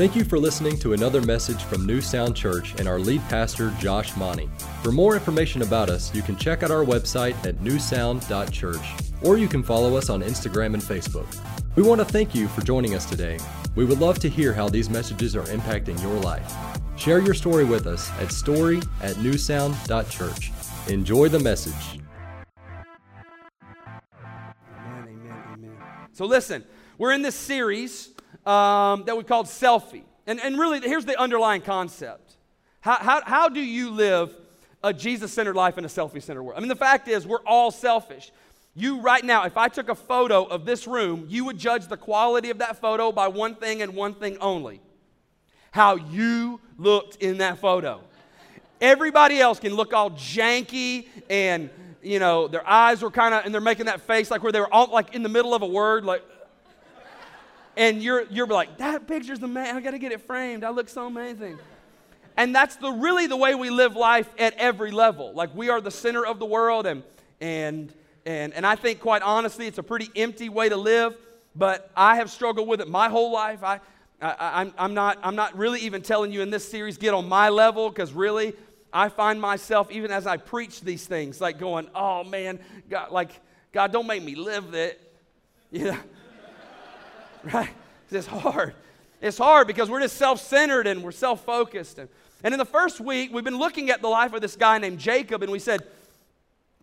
Thank you for listening to another message from New Sound Church and our lead pastor, Josh Monty. For more information about us, you can check out our website at newsound.church or you can follow us on Instagram and Facebook. We want to thank you for joining us today. We would love to hear how these messages are impacting your life. Share your story with us at story at newsound.church. Enjoy the message. Amen, amen, amen. So listen, we're in this series um, that we called Selfie. And, and really, here's the underlying concept. How, how, how do you live a Jesus centered life in a selfie centered world? I mean, the fact is, we're all selfish. You, right now, if I took a photo of this room, you would judge the quality of that photo by one thing and one thing only how you looked in that photo. Everybody else can look all janky and, you know, their eyes were kind of, and they're making that face like where they were all like in the middle of a word, like, and you're, you're like, that picture's man, I gotta get it framed. I look so amazing. And that's the really the way we live life at every level. Like we are the center of the world, and and and and I think quite honestly, it's a pretty empty way to live. But I have struggled with it my whole life. I, I I'm, I'm not I'm not really even telling you in this series get on my level because really I find myself even as I preach these things like going, oh man, God, like God, don't make me live that, you know, right? It's hard. It's hard because we're just self-centered and we're self-focused. And, and in the first week, we've been looking at the life of this guy named Jacob, and we said,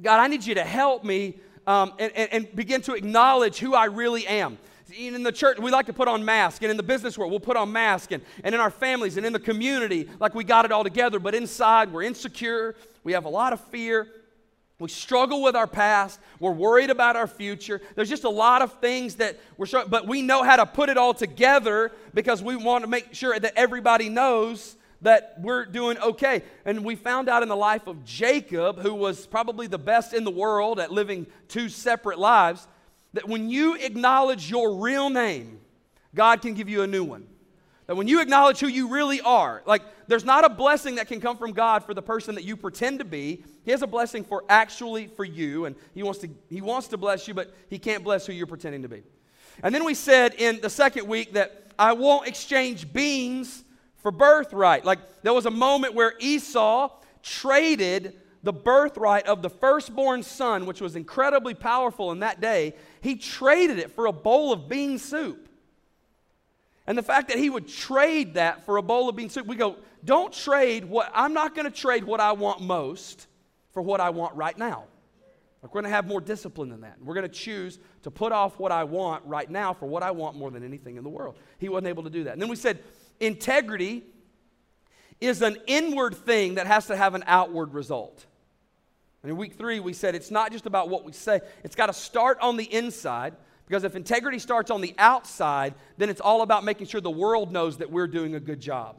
God, I need you to help me um, and, and, and begin to acknowledge who I really am. In the church, we like to put on masks, and in the business world, we'll put on masks, and, and in our families and in the community, like we got it all together, but inside, we're insecure, we have a lot of fear, we struggle with our past, we're worried about our future. There's just a lot of things that we're struggling, but we know how to put it all together because we want to make sure that everybody knows that we're doing okay. And we found out in the life of Jacob, who was probably the best in the world at living two separate lives, that when you acknowledge your real name, God can give you a new one. That when you acknowledge who you really are, like there's not a blessing that can come from God for the person that you pretend to be. He has a blessing for actually for you, and He wants to He wants to bless you, but He can't bless who you're pretending to be. And then we said in the second week that I won't exchange beans for birthright. Like there was a moment where Esau traded the birthright of the firstborn son, which was incredibly powerful in that day, he traded it for a bowl of bean soup. And the fact that he would trade that for a bowl of bean soup, we go, don't trade what, I'm not going to trade what I want most for what I want right now. We're going to have more discipline than that. We're going to choose to put off what I want right now for what I want more than anything in the world. He wasn't able to do that. And then we said, integrity is an inward thing that has to have an outward result. And in week three, we said it's not just about what we say, it's got to start on the inside. Because if integrity starts on the outside, then it's all about making sure the world knows that we're doing a good job.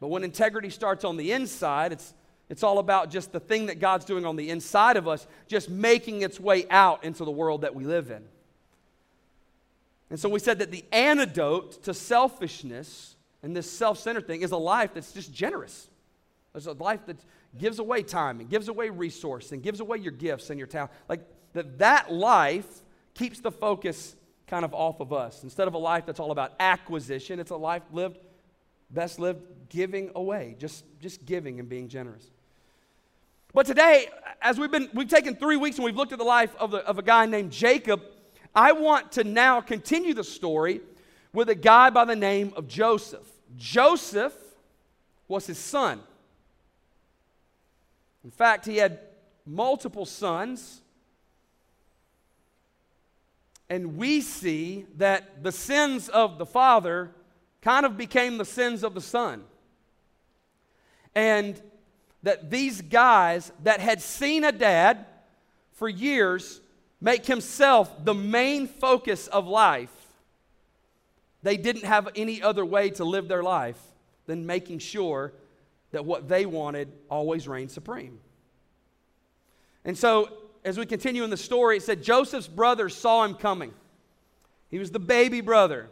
But when integrity starts on the inside, it's, it's all about just the thing that God's doing on the inside of us, just making its way out into the world that we live in. And so we said that the antidote to selfishness and this self centered thing is a life that's just generous. It's a life that gives away time and gives away resource and gives away your gifts and your talent. Like that, that life keeps the focus kind of off of us. Instead of a life that's all about acquisition, it's a life lived, best lived giving away, just, just giving and being generous. But today, as we've been, we've taken three weeks and we've looked at the life of, the, of a guy named Jacob, I want to now continue the story with a guy by the name of Joseph. Joseph was his son. In fact, he had multiple sons. And we see that the sins of the father kind of became the sins of the son. And that these guys that had seen a dad for years make himself the main focus of life they didn't have any other way to live their life than making sure that what they wanted always reigned supreme. And so, as we continue in the story, it said Joseph's brothers saw him coming. He was the baby brother.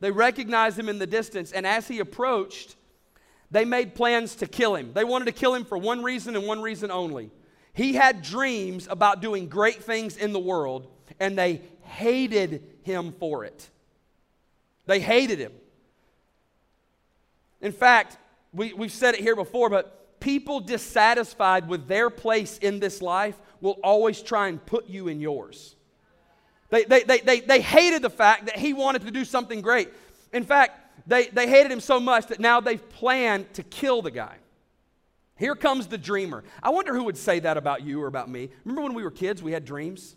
They recognized him in the distance, and as he approached, they made plans to kill him. They wanted to kill him for one reason and one reason only. He had dreams about doing great things in the world, and they hated him for it. They hated him. In fact, we, we've said it here before, but people dissatisfied with their place in this life will always try and put you in yours. They, they, they, they, they hated the fact that he wanted to do something great. In fact, they, they hated him so much that now they've planned to kill the guy. Here comes the dreamer. I wonder who would say that about you or about me. Remember when we were kids, we had dreams?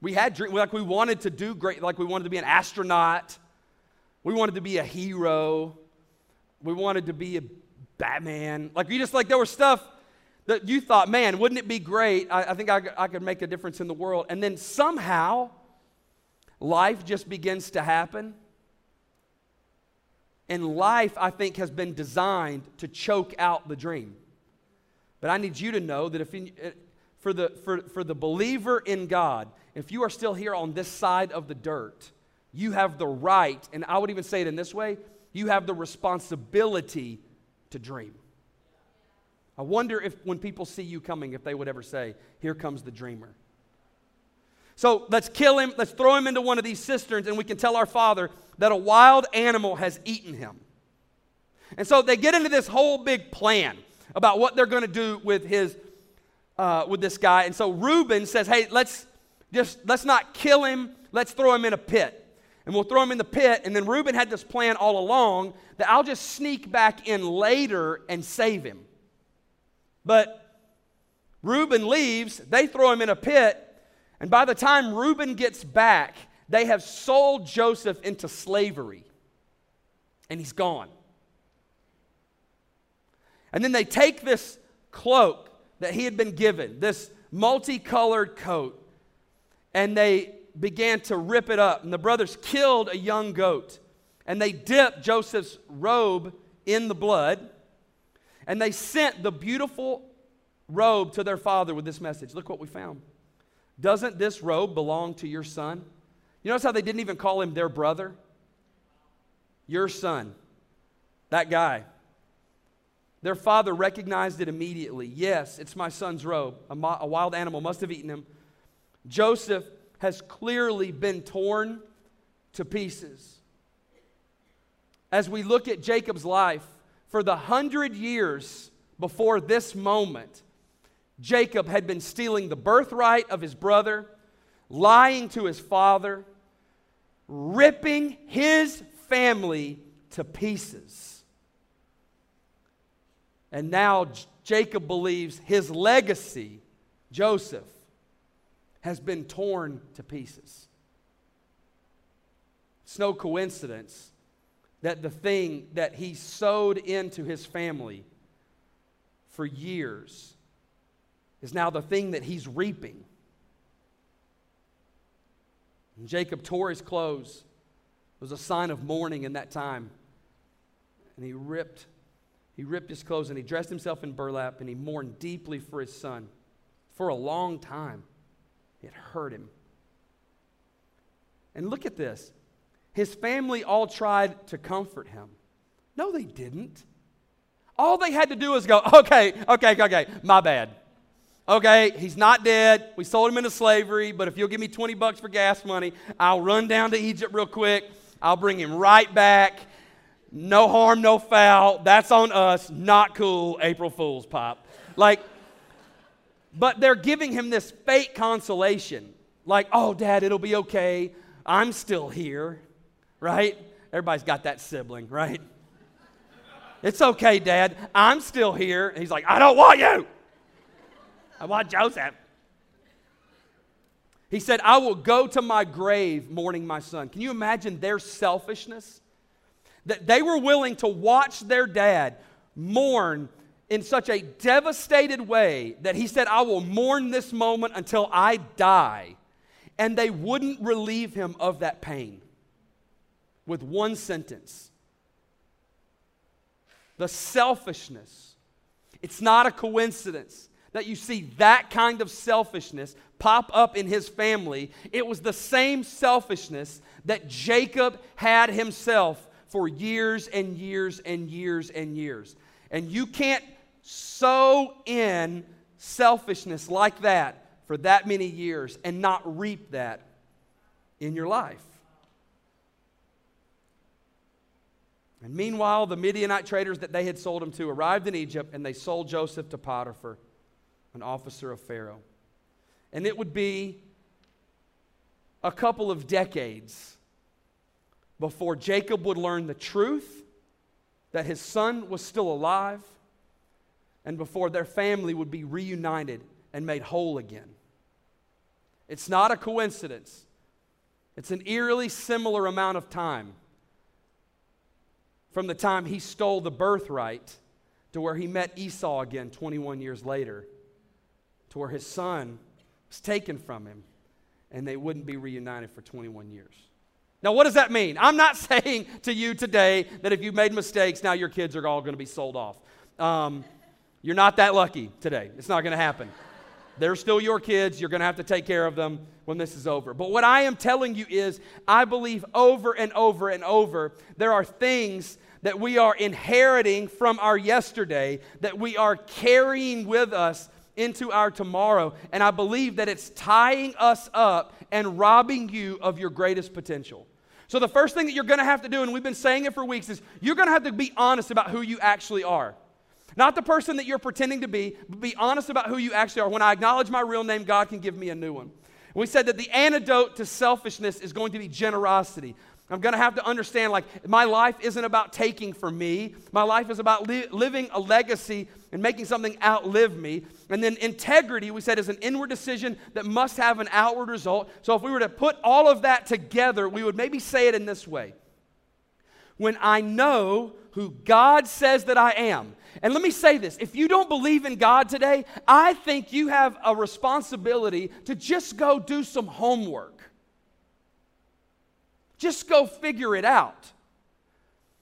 We had dreams, like we wanted to do great, like we wanted to be an astronaut. We wanted to be a hero. We wanted to be a Batman. Like you just like there was stuff that you thought, man, wouldn't it be great? I, I think I, I could make a difference in the world. And then somehow life just begins to happen. And life, I think, has been designed to choke out the dream. But I need you to know that if in, uh, for, the, for, for the believer in God, if you are still here on this side of the dirt, you have the right, and I would even say it in this way you have the responsibility to dream. I wonder if when people see you coming, if they would ever say, Here comes the dreamer. So let's kill him, let's throw him into one of these cisterns, and we can tell our father that a wild animal has eaten him. And so they get into this whole big plan about what they're going to do with his uh, with this guy. And so Reuben says, "Hey, let's just let's not kill him. Let's throw him in a pit." And we'll throw him in the pit. And then Reuben had this plan all along that I'll just sneak back in later and save him. But Reuben leaves, they throw him in a pit, and by the time Reuben gets back, they have sold Joseph into slavery, and he's gone. And then they take this cloak that he had been given, this multicolored coat, and they began to rip it up. And the brothers killed a young goat, and they dipped Joseph's robe in the blood, and they sent the beautiful robe to their father with this message Look what we found. Doesn't this robe belong to your son? You notice how they didn't even call him their brother? Your son. That guy. Their father recognized it immediately. Yes, it's my son's robe. A, mo- a, wild animal must have eaten him. Joseph has clearly been torn to pieces. As we look at Jacob's life, for the hundred years before this moment, Jacob had been stealing the birthright of his brother, lying to his father, ripping his family to pieces. And now Jacob believes his legacy, Joseph, has been torn to pieces. It's no coincidence that the thing that he sowed into his family for years is now the thing that he's reaping. And Jacob tore his clothes. It was a sign of mourning in that time. And he ripped, he ripped his clothes and he dressed himself in burlap and he mourned deeply for his son for a long time. It hurt him. And look at this. His family all tried to comfort him. No, they didn't. All they had to do was go, okay, okay, okay, my bad okay, he's not dead. We sold him into slavery, but if you'll give me 20 bucks for gas money, I'll run down to Egypt real quick. I'll bring him right back. No harm, no foul. That's on us. Not cool. April Fool's pop. Like, but they're giving him this fake consolation. Like, oh, dad, it'll be okay. I'm still here, right? Everybody's got that sibling, right? It's okay, dad. I'm still here. And he's like, I don't want you. I want Joseph. He said, I will go to my grave mourning my son. Can you imagine their selfishness? That they were willing to watch their dad mourn in such a devastated way that he said, I will mourn this moment until I die. And they wouldn't relieve him of that pain with one sentence. The selfishness. It's not a coincidence that you see that kind of selfishness pop up in his family. It was the same selfishness that Jacob had himself for years and years and years and years. And you can't sow in selfishness like that for that many years and not reap that in your life. And meanwhile, the Midianite traders that they had sold him to arrived in Egypt and they sold Joseph to Potiphar, an officer of Pharaoh. And it would be a couple of decades before Jacob would learn the truth that his son was still alive and before their family would be reunited and made whole again. It's not a coincidence, it's an eerily similar amount of time from the time he stole the birthright to where he met Esau again 21 years later, to where his son was taken from him and they wouldn't be reunited for 21 years. Now, what does that mean? I'm not saying to you today that if you made mistakes, now your kids are all going to be sold off. Um, you're not that lucky today. It's not going to happen. They're still your kids. You're going to have to take care of them when this is over. But what I am telling you is, I believe over and over and over, there are things that we are inheriting from our yesterday that we are carrying with us into our tomorrow. And I believe that it's tying us up and robbing you of your greatest potential. So, the first thing that you're going to have to do, and we've been saying it for weeks, is you're going to have to be honest about who you actually are. Not the person that you're pretending to be, but be honest about who you actually are. When I acknowledge my real name, God can give me a new one. We said that the antidote to selfishness is going to be generosity. I'm going to have to understand like my life isn't about taking for me. My life is about li- living a legacy and making something outlive me. And then integrity, we said, is an inward decision that must have an outward result. So if we were to put all of that together, we would maybe say it in this way When I know who God says that I am, and let me say this if you don't believe in God today, I think you have a responsibility to just go do some homework. Just go figure it out.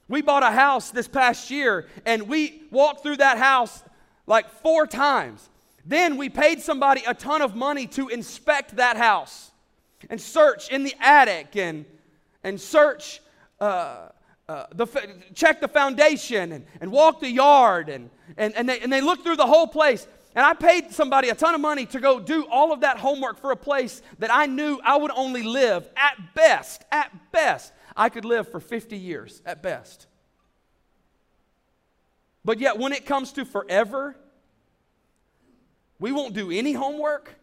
We bought a house this past year and we walked through that house like four times. Then we paid somebody a ton of money to inspect that house and search in the attic and, and search, uh, uh, check the foundation and, and walk the yard. And, and, and, they, and they looked through the whole place. And I paid somebody a ton of money to go do all of that homework for a place that I knew I would only live at best, at best, I could live for 50 years at best. But yet, when it comes to forever, we won't do any homework.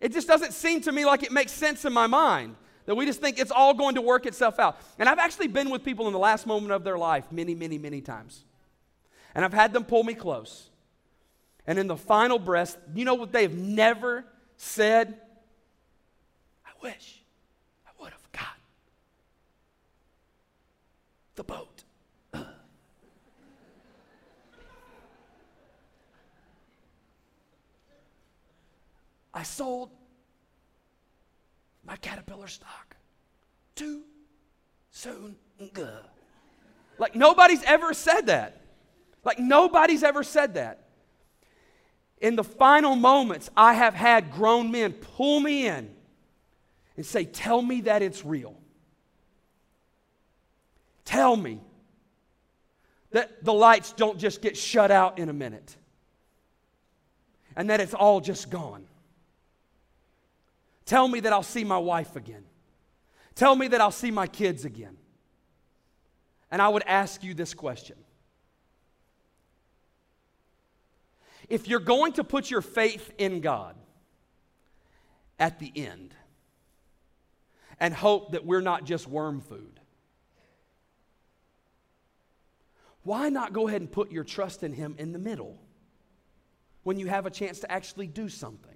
It just doesn't seem to me like it makes sense in my mind that we just think it's all going to work itself out. And I've actually been with people in the last moment of their life many, many, many times. And I've had them pull me close. And in the final breath, you know what they've never said? I wish I would have got the boat. I sold my caterpillar stock too soon. Like nobody's ever said that. Like nobody's ever said that in the final moments, I have had grown men pull me in and say, Tell me that it's real. Tell me that the lights don't just get shut out in a minute and that it's all just gone. Tell me that I'll see my wife again. Tell me that I'll see my kids again. And I would ask you this question If you're going to put your faith in God at the end and hope that we're not just worm food, why not go ahead and put your trust in Him in the middle when you have a chance to actually do something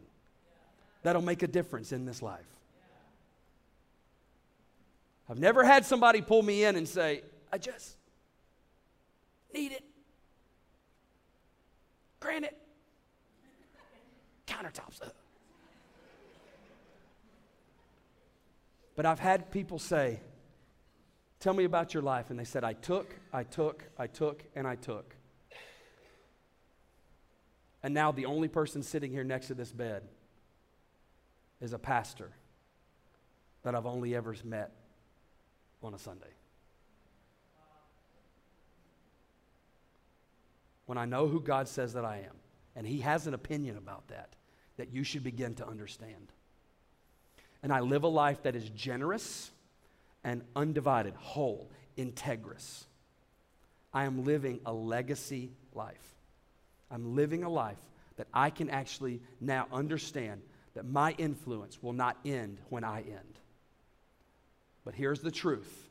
that'll make a difference in this life? I've never had somebody pull me in and say, I just need it. Granted, countertops. Uh. But I've had people say, Tell me about your life. And they said, I took, I took, I took, and I took. And now the only person sitting here next to this bed is a pastor that I've only ever met on a Sunday. When I know who God says that I am, and He has an opinion about that that you should begin to understand. And I live a life that is generous and undivided, whole, integrous. I am living a legacy life. I'm living a life that I can actually now understand that my influence will not end when I end. But here's the truth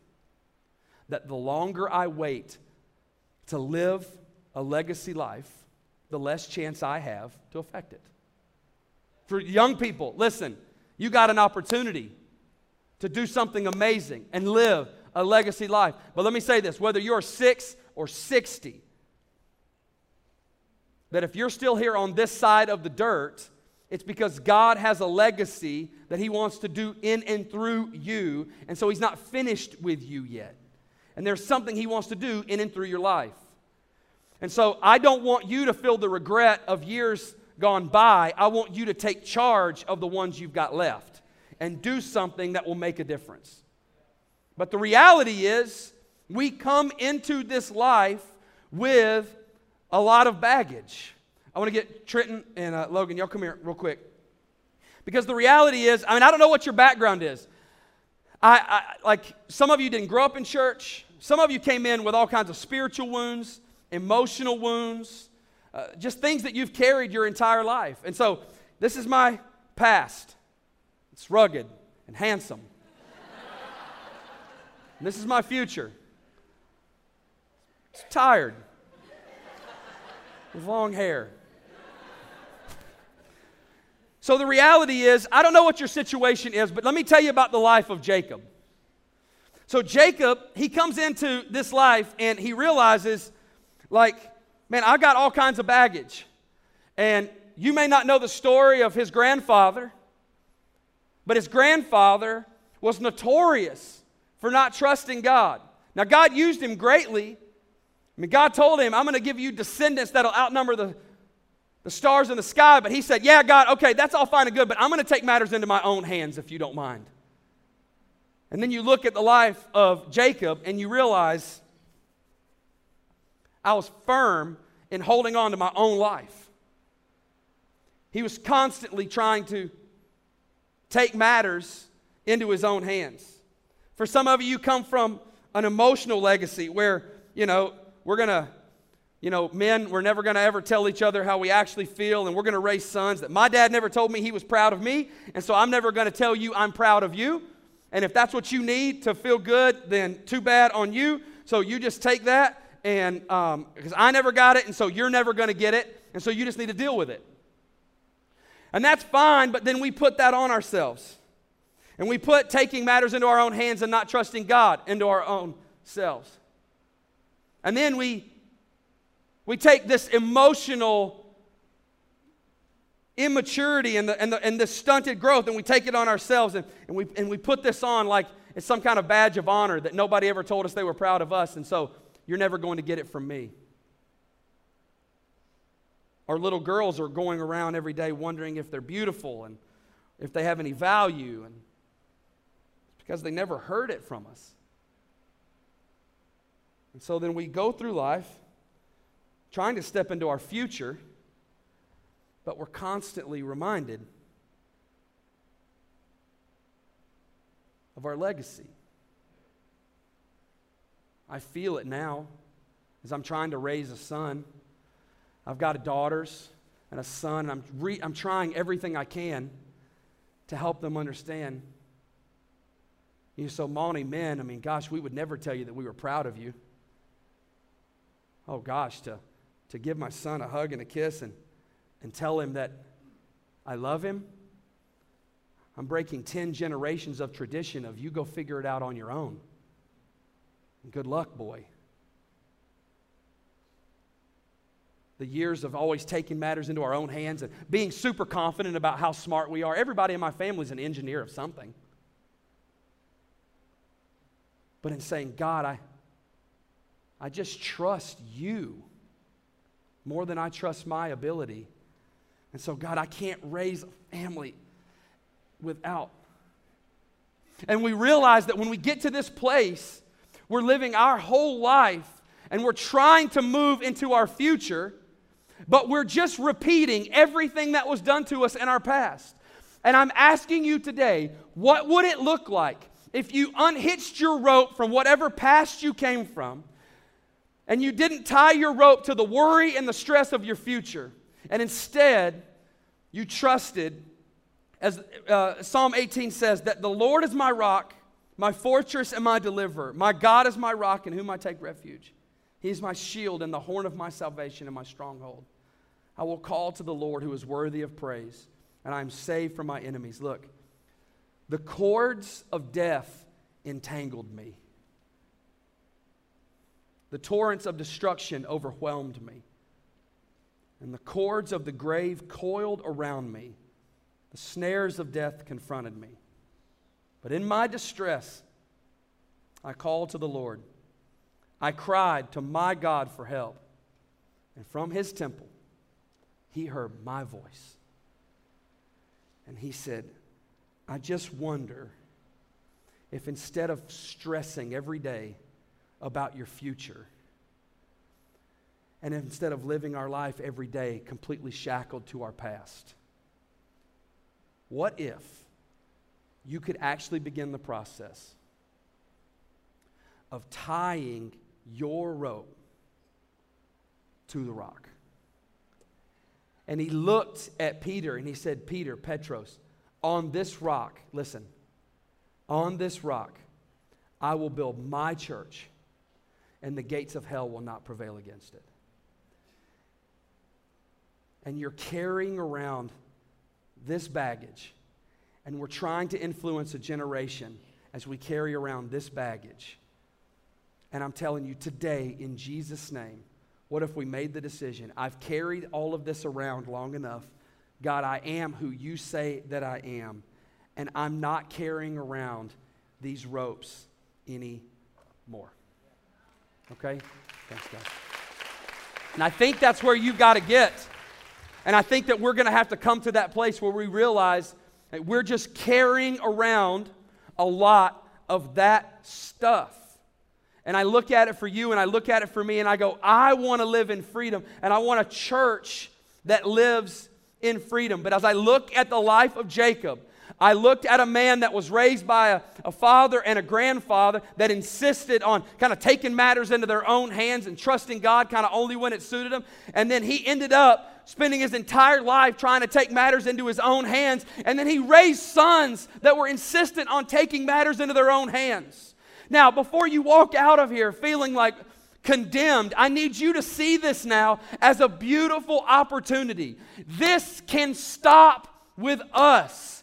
that the longer I wait to live a legacy life, the less chance I have to affect it. For young people, listen, you got an opportunity to do something amazing and live a legacy life. But let me say this whether you're six or 60, that if you're still here on this side of the dirt, it's because God has a legacy that He wants to do in and through you, and so He's not finished with you yet. And there's something He wants to do in and through your life. And so I don't want you to feel the regret of years gone by. I want you to take charge of the ones you've got left and do something that will make a difference. But the reality is, we come into this life with a lot of baggage. I want to get Trenton and uh, Logan, y'all come here real quick. Because the reality is, I mean, I don't know what your background is. I, I, like some of you didn't grow up in church. Some of you came in with all kinds of spiritual wounds, emotional wounds, uh, just things that you've carried your entire life. And so, this is my past. It's rugged and handsome. and this is my future. It's tired with long hair. So the reality is, I don't know what your situation is, but let me tell you about the life of Jacob. So Jacob, he comes into this life and he realizes, like, man, I got all kinds of baggage. And you may not know the story of his grandfather, but his grandfather was notorious for not trusting God. Now, God used him greatly. I mean, God told him, I'm going to give you descendants that'll outnumber the the stars in the sky, but he said, Yeah, God, okay, that's all fine and good, but I'm going to take matters into my own hands if you don't mind. And then you look at the life of Jacob and you realize I was firm in holding on to my own life. He was constantly trying to take matters into his own hands. For some of you, you come from an emotional legacy where, you know, we're going to you know, men, we're never going to ever tell each other how we actually feel, and we're going to raise sons that my dad never told me he was proud of me, and so I'm never going to tell you I'm proud of you. And if that's what you need to feel good, then too bad on you. So you just take that, and because um, I never got it, and so you're never going to get it, and so you just need to deal with it. And that's fine, but then we put that on ourselves. And we put taking matters into our own hands and not trusting God into our own selves. And then we we take this emotional immaturity and the, and, the, and stunted growth and we take it on ourselves and, and, we, and we put this on like it's some kind of badge of honor that nobody ever told us they were proud of us. And so you're never going to get it from me. Our little girls are going around every day wondering if they're beautiful and if they have any value. And because they never heard it from us. And so then we go through life trying to step into our future, but we're constantly reminded of our legacy. I feel it now as I'm trying to raise a son. I've got daughters and a son, and I'm, re- I'm trying everything I can to help them understand. You know, so, Monty, men, I mean, gosh, we would never tell you that we were proud of you. Oh, gosh, to to give my son a hug and a kiss and, and tell him that I love him, I'm breaking 10 generations of tradition of you go figure it out on your own. Good luck, boy. The years of always taking matters into our own hands and being super confident about how smart we are. Everybody in my family is an engineer of something. But in saying, God, I, I just trust you more than I trust my ability. And so, God, I can't raise a family without. And we realize that when we get to this place, we're living our whole life and we're trying to move into our future, but we're just repeating everything that was done to us in our past. And I'm asking you today, what would it look like if you unhitched your rope from whatever past you came from, and you didn't tie your rope to the worry and the stress of your future, and instead you trusted, as uh, Psalm 18 says, that the Lord is my rock, my fortress, and my deliverer. My God is my rock in whom I take refuge. He is my shield and the horn of my salvation and my stronghold. I will call to the Lord who is worthy of praise, and I am saved from my enemies. Look, the cords of death entangled me. The torrents of destruction overwhelmed me. And the cords of the grave coiled around me. The snares of death confronted me. But in my distress, I called to the Lord. I cried to my God for help. And from his temple, he heard my voice. And he said, I just wonder if instead of stressing every day about your future, and instead of living our life every day completely shackled to our past, what if you could actually begin the process of tying your rope to the rock? And he looked at Peter and he said, Peter, Petros, on this rock, listen, on this rock, I will build my church, and the gates of hell will not prevail against it. And you're carrying around this baggage, and we're trying to influence a generation as we carry around this baggage. And I'm telling you today, in Jesus' name, what if we made the decision? I've carried all of this around long enough. God, I am who you say that I am, and I'm not carrying around these ropes anymore. Okay? Thanks, guys. And I think that's where you've got to get. And I think that we're going to have to come to that place where we realize that we're just carrying around a lot of that stuff. And I look at it for you and I look at it for me and I go, I want to live in freedom and I want a church that lives in freedom. But as I look at the life of Jacob, I looked at a man that was raised by a, a, father and a grandfather that insisted on kind of taking matters into their own hands and trusting God kind of only when it suited him. And then he ended up spending his entire life trying to take matters into his own hands. And then he raised sons that were insistent on taking matters into their own hands. Now, before you walk out of here feeling like condemned, I need you to see this now as a beautiful opportunity. This can stop with us.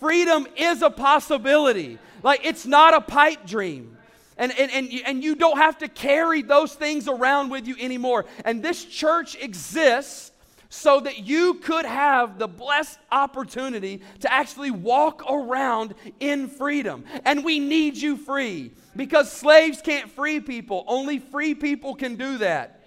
Freedom is a possibility. Like it's not a pipe dream. And, and, and, and you don't have to carry those things around with you anymore. And this church exists so that you could have the blessed opportunity to actually walk around in freedom. And we need you free because slaves can't free people, only free people can do that.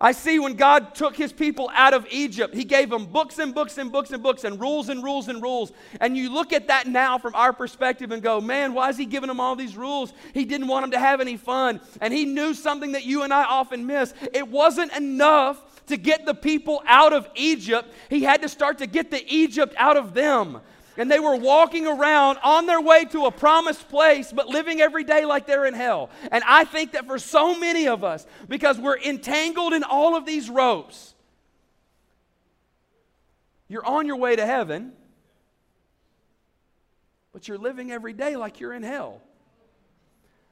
I see when God took his people out of Egypt, he gave them books and books and books and books and rules and rules and rules. And you look at that now from our perspective and go, man, why is he giving them all these rules? He didn't want them to have any fun. And he knew something that you and I often miss. It wasn't enough to get the people out of Egypt, he had to start to get the Egypt out of them. And they were walking around on their way to a promised place, but living every day like they're in hell. And I think that for so many of us, because we're entangled in all of these ropes, you're on your way to heaven, but you're living every day like you're in hell.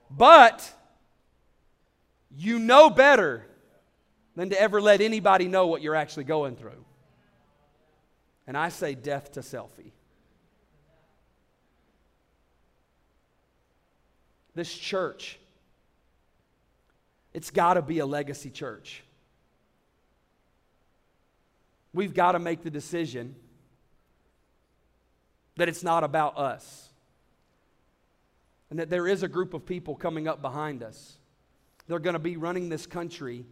But you know better than to ever let anybody know what you're actually going through. And I say death to selfie. This church, it's got to be a legacy church. We've got to make the decision that it's not about us. And that there is a group of people coming up behind us. They're going to be running this country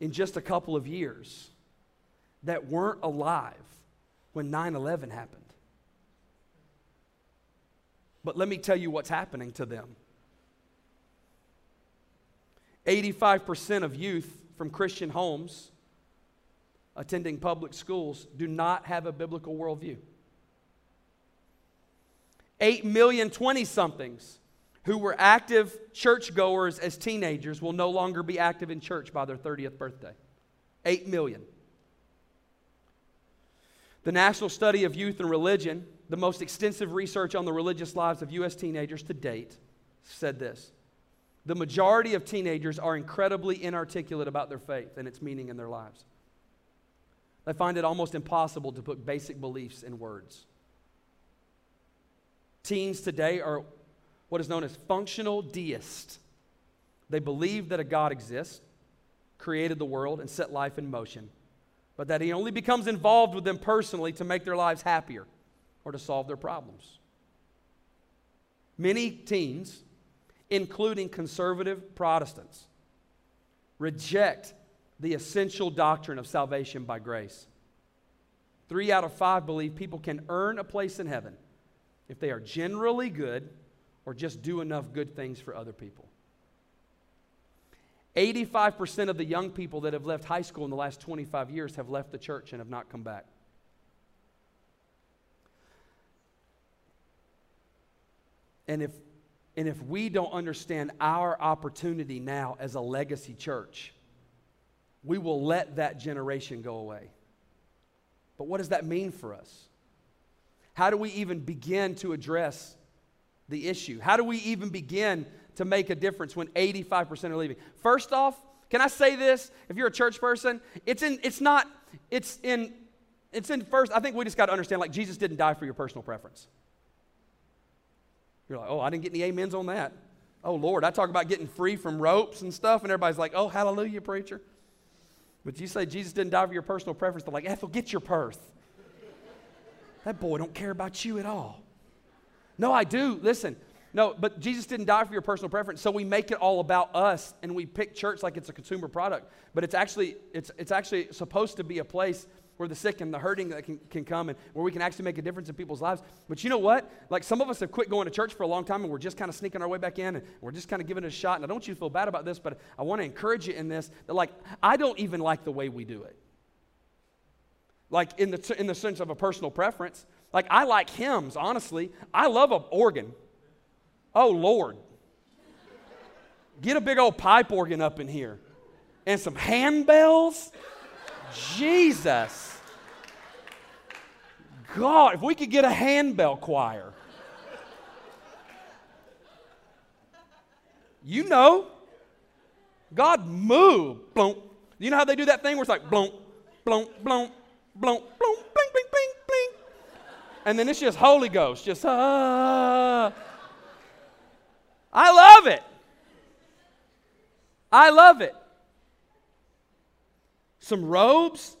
in just a couple of years that weren't alive when 9 11 happened. But let me tell you what's happening to them 85% of youth from Christian homes attending public schools do not have a biblical worldview. 8 million 20 somethings who were active churchgoers as teenagers will no longer be active in church by their 30th birthday. 8 million. The National Study of Youth and Religion, the most extensive research on the religious lives of U.S. teenagers to date, said this The majority of teenagers are incredibly inarticulate about their faith and its meaning in their lives. They find it almost impossible to put basic beliefs in words. Teens today are what is known as functional deists. They believe that a God exists, created the world, and set life in motion, but that He only becomes involved with them personally to make their lives happier or to solve their problems. Many teens, including conservative Protestants, reject the essential doctrine of salvation by grace. Three out of five believe people can earn a place in heaven if they are generally good or just do enough good things for other people. 85% of the young people that have left high school in the last 25 years have left the church and have not come back. And if, and if we don't understand our opportunity now as a legacy church, we will let that generation go away. But what does that mean for us? How do we even begin to address the issue? How do we even begin to make a difference when 85% are leaving? First off, can I say this? If you're a church person, it's in it's not it's in it's in first I think we just got to understand like Jesus didn't die for your personal preference. You're like, "Oh, I didn't get any amens on that." Oh Lord, I talk about getting free from ropes and stuff and everybody's like, "Oh, hallelujah, preacher." But you say Jesus didn't die for your personal preference, they're like, Ethel, get your purse. That boy don't care about you at all. No, I do. Listen, no, but Jesus didn't die for your personal preference, so we make it all about us and we pick church like it's a consumer product. But it's actually, it's, it's actually supposed to be a place where the sick and the hurting can, can come and where we can actually make a difference in people's lives. But you know what? Like some of us have quit going to church for a long time and we're just kind of sneaking our way back in and we're just kind of giving it a shot. And I don't want you to feel bad about this, but I want to encourage you in this that like I don't even like the way we do it like in the, in the sense of a personal preference. Like, I like hymns, honestly. I love an organ. Oh, Lord. Get a big old pipe organ up in here and some handbells. Jesus. God, if we could get a handbell choir. You know, God moved. Blunk. You know how they do that thing where it's like blunk, blunk, blunk, blunk, blunk, bling, bling, bling, bling. And then it's just Holy Ghost, just ah. I love it. I love it. Some robes.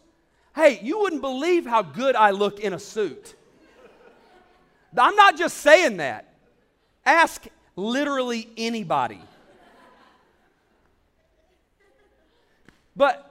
Hey, you wouldn't believe how good I look in a suit. I'm not just saying that. Ask literally anybody. But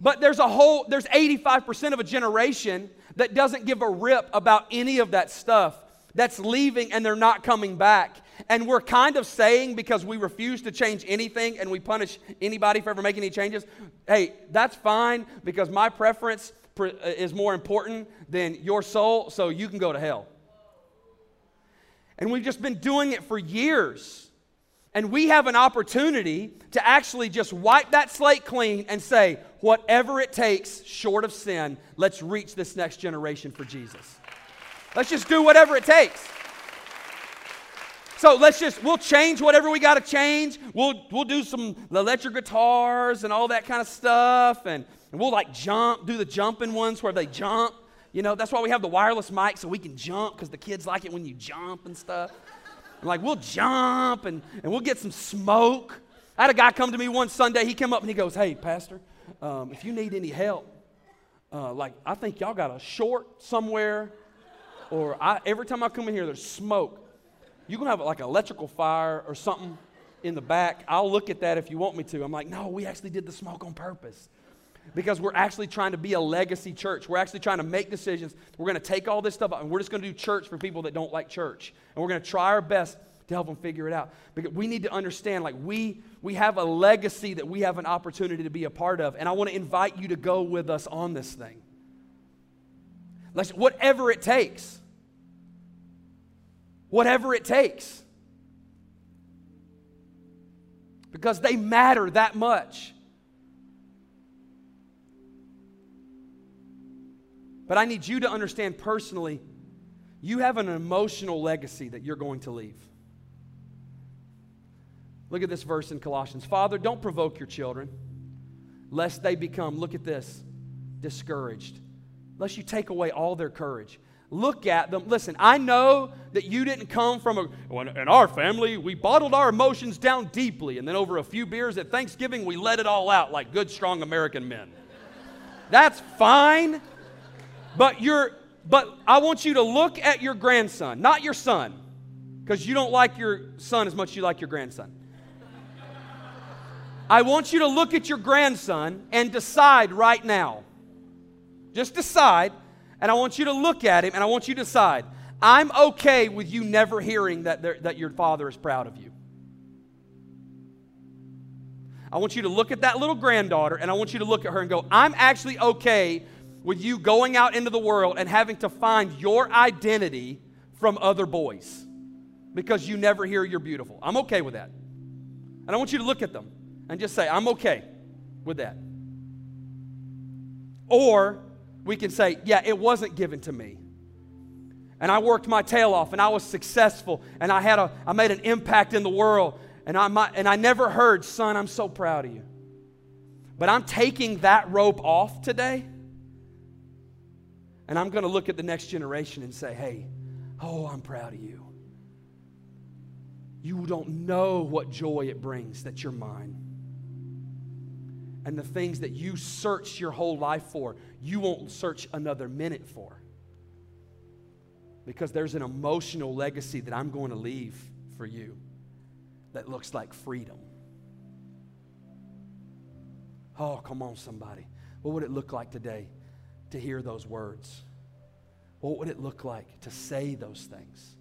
but there's a whole, there's 85% of a generation that doesn't give a rip about any of that stuff, that's leaving and they're not coming back. And we're kind of saying because we refuse to change anything and we punish anybody for ever making any changes, hey, that's fine because my preference uh, is more important than your soul, so you can go to hell. And we've just been doing it for years. And we have an opportunity to actually just wipe that slate clean and say, whatever it takes, short of sin, let's reach this next generation for Jesus. Let's just do whatever it takes. So let's just, we'll change whatever we got to change. We'll, we'll do some electric guitars and all that kind of stuff. And, and we'll like jump, do the jumping ones where they jump. You know, that's why we have the wireless mic so we can jump because the kids like it when you jump and stuff. And like, we'll jump and, and we'll get some smoke. I had a guy come to me one Sunday. He came up and he goes, Hey, Pastor, um, if you need any help, uh, like, I think y'all got a short somewhere, or I, every time I come in here, there's smoke. You're going to have like an electrical fire or something in the back. I'll look at that if you want me to. I'm like, No, we actually did the smoke on purpose because we're actually trying to be a legacy church. We're actually trying to make decisions. We're going to take all this stuff out and we're just going to do church for people that don't like church. And we're going to try our best to help them figure it out. Because we need to understand like we we have a legacy that we have an opportunity to be a part of. And I want to invite you to go with us on this thing. Let's whatever it takes. Whatever it takes. Because they matter that much. But I need you to understand personally, you have an emotional legacy that you're going to leave. Look at this verse in Colossians. Father, don't provoke your children, lest they become, look at this, discouraged, lest you take away all their courage. Look at them. Listen, I know that you didn't come from a, in our family, we bottled our emotions down deeply, and then over a few beers at Thanksgiving, we let it all out like good, strong American men. That's fine. But you're but I want you to look at your grandson, not your son, because you don't like your son as much as you like your grandson. I want you to look at your grandson and decide right now. Just decide, and I want you to look at him and I want you to decide. I'm okay with you never hearing that, that your father is proud of you. I want you to look at that little granddaughter and I want you to look at her and go, I'm actually okay with you going out into the world and having to find your identity from other boys because you never hear you're beautiful. I'm okay with that. And I want you to look at them and just say, I'm okay with that. Or we can say, yeah, it wasn't given to me. And I worked my tail off and I was successful and I had a I made an impact in the world and I might, and I never heard, son, I'm so proud of you. But I'm taking that rope off today and I'm going to look at the next generation and say, hey, oh, I'm proud of you. You don't know what joy it brings that you're mine. And the things that you search your whole life for, you won't search another minute for. Because there's an emotional legacy that I'm going to leave for you that looks like freedom. Oh, come on, somebody. What would it look like today to hear those words? What would it look like to say those things?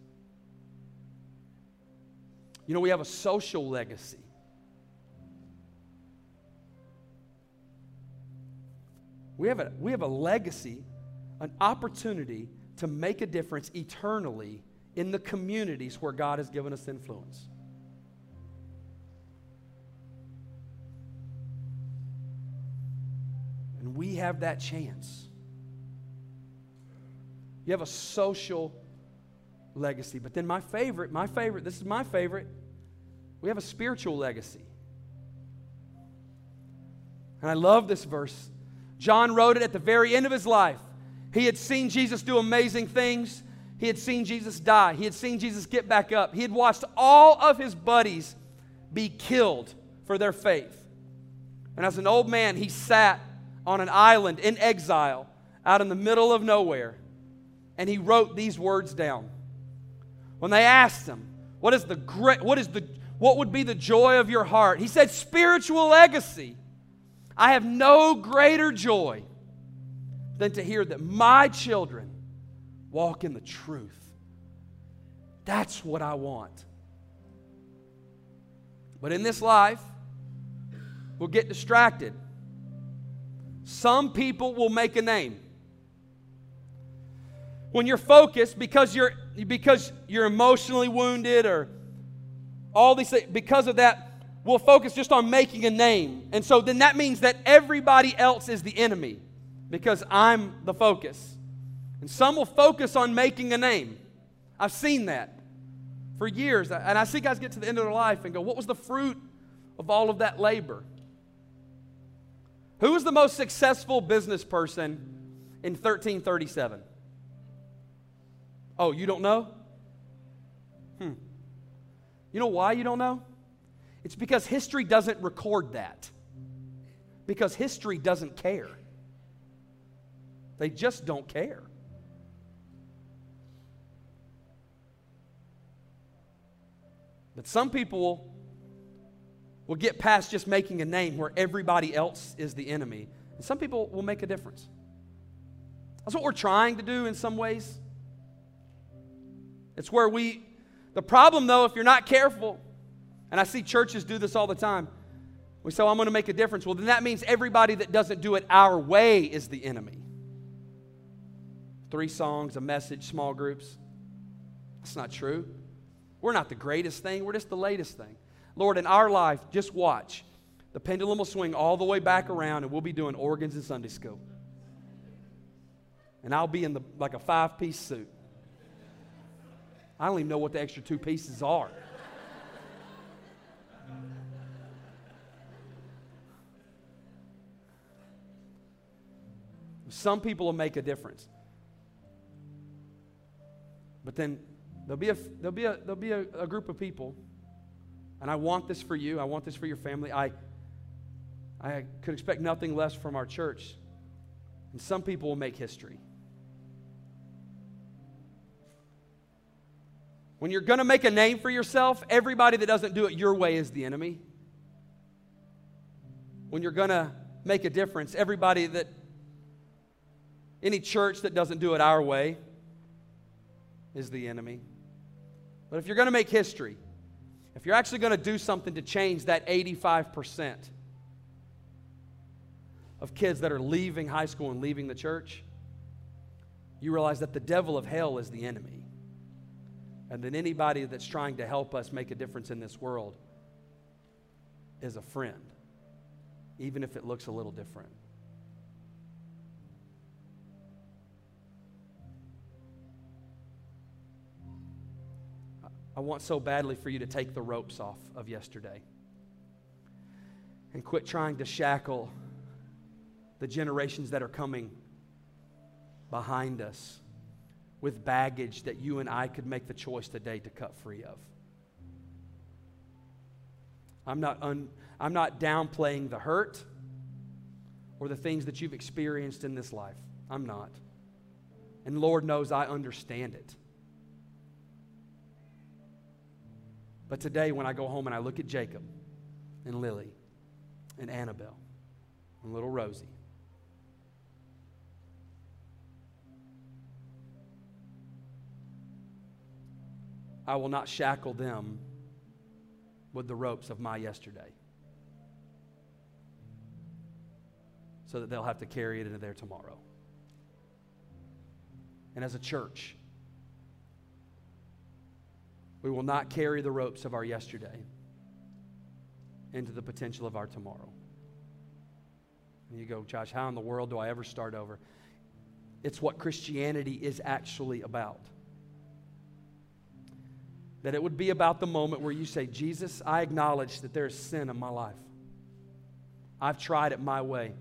You know, we have a social legacy. We have a, we have a legacy, an opportunity to make a difference eternally in the communities where God has given us influence. And we have that chance. You have a social legacy. But then my favorite, my favorite, this is my favorite, we have a spiritual legacy. And I love this verse. John wrote it at the very end of his life. He had seen Jesus do amazing things. He had seen Jesus die. He had seen Jesus get back up. He had watched all of his buddies be killed for their faith. And as an old man, he sat on an island in exile out in the middle of nowhere and he wrote these words down. When they asked him, what is the great, what is the, what would be the joy of your heart? He said, spiritual legacy. I have no greater joy than to hear that my children walk in the truth. That's what I want. But in this life, we'll get distracted. Some people will make a name when you're focused because you're because you're emotionally wounded or all these things because of that we'll focus just on making a name and so then that means that everybody else is the enemy because i'm the focus and some will focus on making a name i've seen that for years and i see guys get to the end of their life and go what was the fruit of all of that labor who was the most successful business person in 1337 Oh, you don't know? Hmm. You know why you don't know? It's because history doesn't record that. Because history doesn't care. They just don't care. But some people will, get past just making a name where everybody else is the enemy. And some people will make a difference. That's what we're trying to do in some ways. It's where we, the problem though, if you're not careful, and I see churches do this all the time, we say, well, I'm going to make a difference. Well, then that means everybody that doesn't do it our way is the enemy. Three songs, a message, small groups. That's not true. We're not the greatest thing, we're just the latest thing. Lord, in our life, just watch. The pendulum will swing all the way back around, and we'll be doing organs in Sunday school. And I'll be in the, like a five piece suit. I don't even know what the extra two pieces are. Some people will make a difference. But then there'll be a, there'll be a, there'll be a, a group of people, and I want this for you, I want this for your family. I, I could expect nothing less from our church. And some people will make history. When you're going to make a name for yourself, everybody that doesn't do it your way is the enemy. When you're going to make a difference, everybody that any church that doesn't do it our way is the enemy. But if you're going to make history, if you're actually going to do something to change that 85% of kids that are leaving high school and leaving the church, you realize that the devil of hell is the enemy. And that anybody that's trying to help us make a difference in this world is a friend, even if it looks a little different. I want so badly for you to take the ropes off of yesterday and quit trying to shackle the generations that are coming behind us with baggage that you and I could make the choice today to cut free of. I'm not, un, I'm not downplaying the hurt or the things that you've experienced in this life. I'm not. And Lord knows I understand it. But today, when I go home and I look at Jacob and Lily and Annabelle and little Rosie, I will not shackle them with the ropes of my yesterday so that they'll have to carry it into their tomorrow. And as a church, we will not carry the ropes of our yesterday into the potential of our tomorrow. And you go, Josh, how in the world do I ever start over? It's what Christianity is actually about. That it would be about the moment where you say, Jesus, I acknowledge that there is sin in my life. I've tried it my way.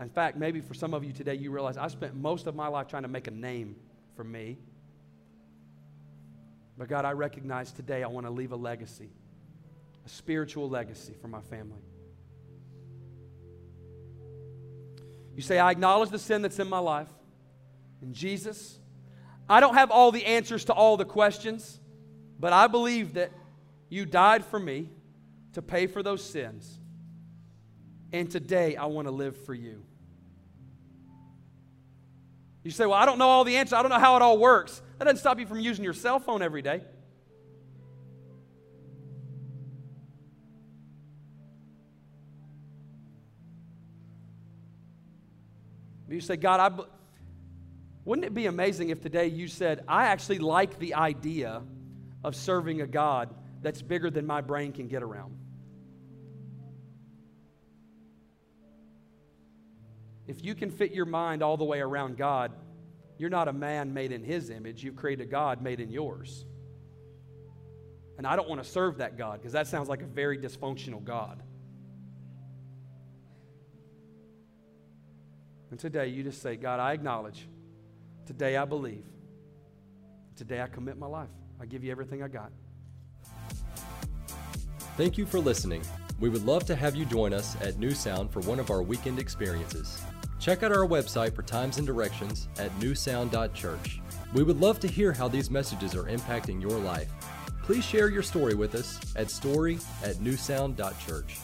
In fact, maybe for some of you today, you realize I spent most of my life trying to make a name for me but God, I recognize today I want to leave a legacy, a spiritual legacy for my family. You say, I acknowledge the sin that's in my life. And Jesus, I don't have all the answers to all the questions, but I believe that you died for me to pay for those sins. And today I want to live for you. You say, Well, I don't know all the answers. I don't know how it all works. That doesn't stop you from using your cell phone every day. You say, God, I. Wouldn't it be amazing if today you said, I actually like the idea of serving a God that's bigger than my brain can get around? If you can fit your mind all the way around God, you're not a man made in his image. You've created a God made in yours. And I don't want to serve that God because that sounds like a very dysfunctional God. And today you just say, God, I acknowledge. Today I believe. Today I commit my life. I give you everything I got. Thank you for listening. We would love to have you join us at New Sound for one of our weekend experiences. Check out our website for times and directions at newsound.church. We would love to hear how these messages are impacting your life. Please share your story with us at story at newsound.church.